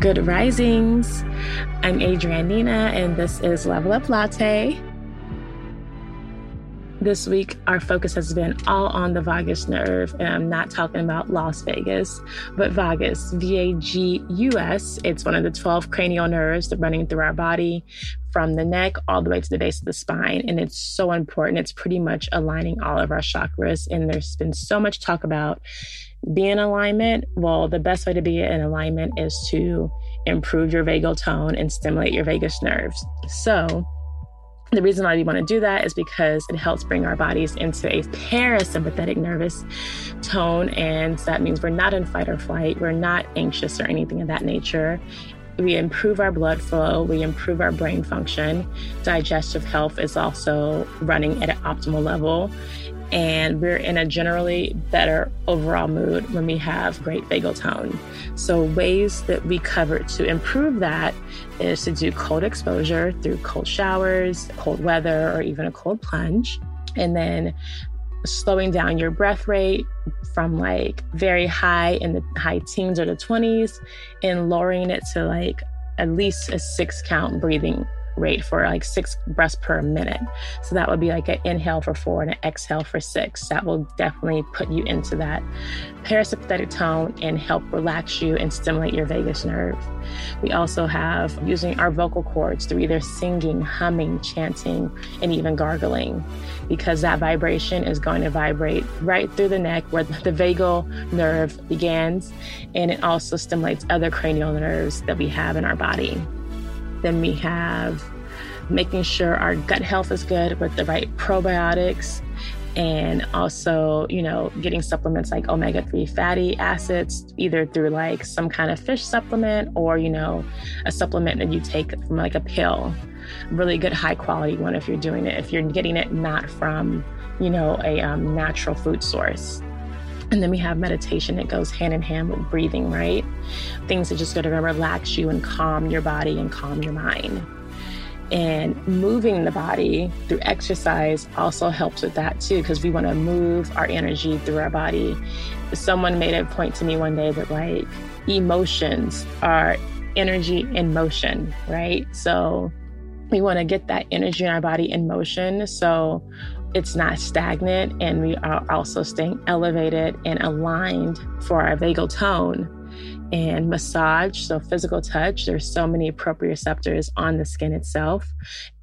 Good risings. I'm Adrianne Nina, and this is Level Up Latte. This week, our focus has been all on the vagus nerve, and I'm not talking about Las Vegas, but vagus, V A G U S. It's one of the 12 cranial nerves running through our body from the neck all the way to the base of the spine. And it's so important. It's pretty much aligning all of our chakras. And there's been so much talk about be in alignment. Well, the best way to be in alignment is to improve your vagal tone and stimulate your vagus nerves. So, the reason why we want to do that is because it helps bring our bodies into a parasympathetic nervous tone. And that means we're not in fight or flight, we're not anxious or anything of that nature. We improve our blood flow, we improve our brain function. Digestive health is also running at an optimal level and we're in a generally better overall mood when we have great vagal tone. So, ways that we cover to improve that is to do cold exposure through cold showers, cold weather, or even a cold plunge. And then slowing down your breath rate from like very high in the high teens or the 20s and lowering it to like at least a six count breathing rate for like six breaths per minute. So that would be like an inhale for four and an exhale for six. That will definitely put you into that parasympathetic tone and help relax you and stimulate your vagus nerve. We also have using our vocal cords through either singing, humming, chanting, and even gargling, because that vibration is going to vibrate right through the neck where the vagal nerve begins, and it also stimulates other cranial nerves that we have in our body. Then we have making sure our gut health is good with the right probiotics and also, you know, getting supplements like omega 3 fatty acids, either through like some kind of fish supplement or, you know, a supplement that you take from like a pill. Really good, high quality one if you're doing it, if you're getting it not from, you know, a um, natural food source. And then we have meditation that goes hand in hand with breathing, right? Things that just going to relax you and calm your body and calm your mind. And moving the body through exercise also helps with that too, because we want to move our energy through our body. Someone made a point to me one day that, like, emotions are energy in motion, right? So we want to get that energy in our body in motion. So it's not stagnant and we are also staying elevated and aligned for our vagal tone and massage so physical touch. There's so many proprioceptors on the skin itself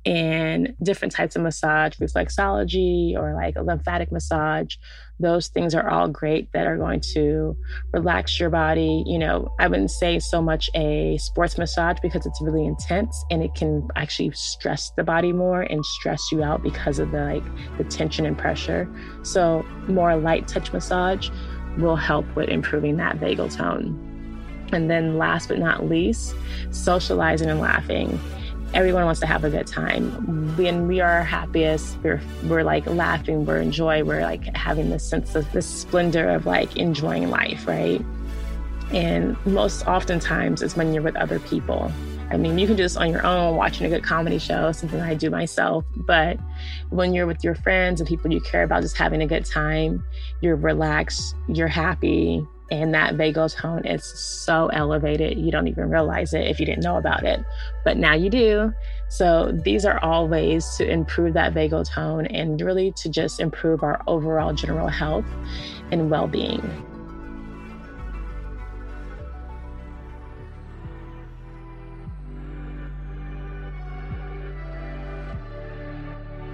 and different types of massage reflexology or like a lymphatic massage. Those things are all great that are going to relax your body. You know i wouldn't say so much a sports massage because it's really intense and it can actually stress the body more and stress you out because of the like the tension and pressure. So more light touch massage will help with improving that vagal tone and then last but not least socializing and laughing everyone wants to have a good time. When we are happiest, we're we're like laughing, we're enjoy, we're like having this sense of this splendor of like enjoying life, right? And most oftentimes it's when you're with other people. I mean, you can do this on your own, watching a good comedy show, something I do myself. But when you're with your friends and people you care about, just having a good time, you're relaxed, you're happy, and that vagal tone is so elevated, you don't even realize it if you didn't know about it. But now you do. So these are all ways to improve that vagal tone and really to just improve our overall general health and well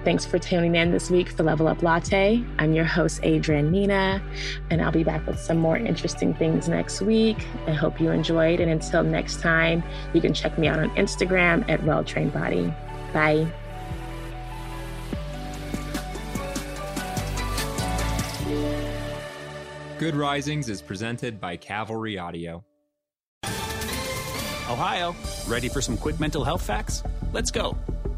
Thanks for tuning in this week for Level Up Latte. I'm your host, Adrianne Nina, and I'll be back with some more interesting things next week. I hope you enjoyed. And until next time, you can check me out on Instagram at Well Trained Body. Bye. Good Risings is presented by Cavalry Audio. Ohio, ready for some quick mental health facts? Let's go.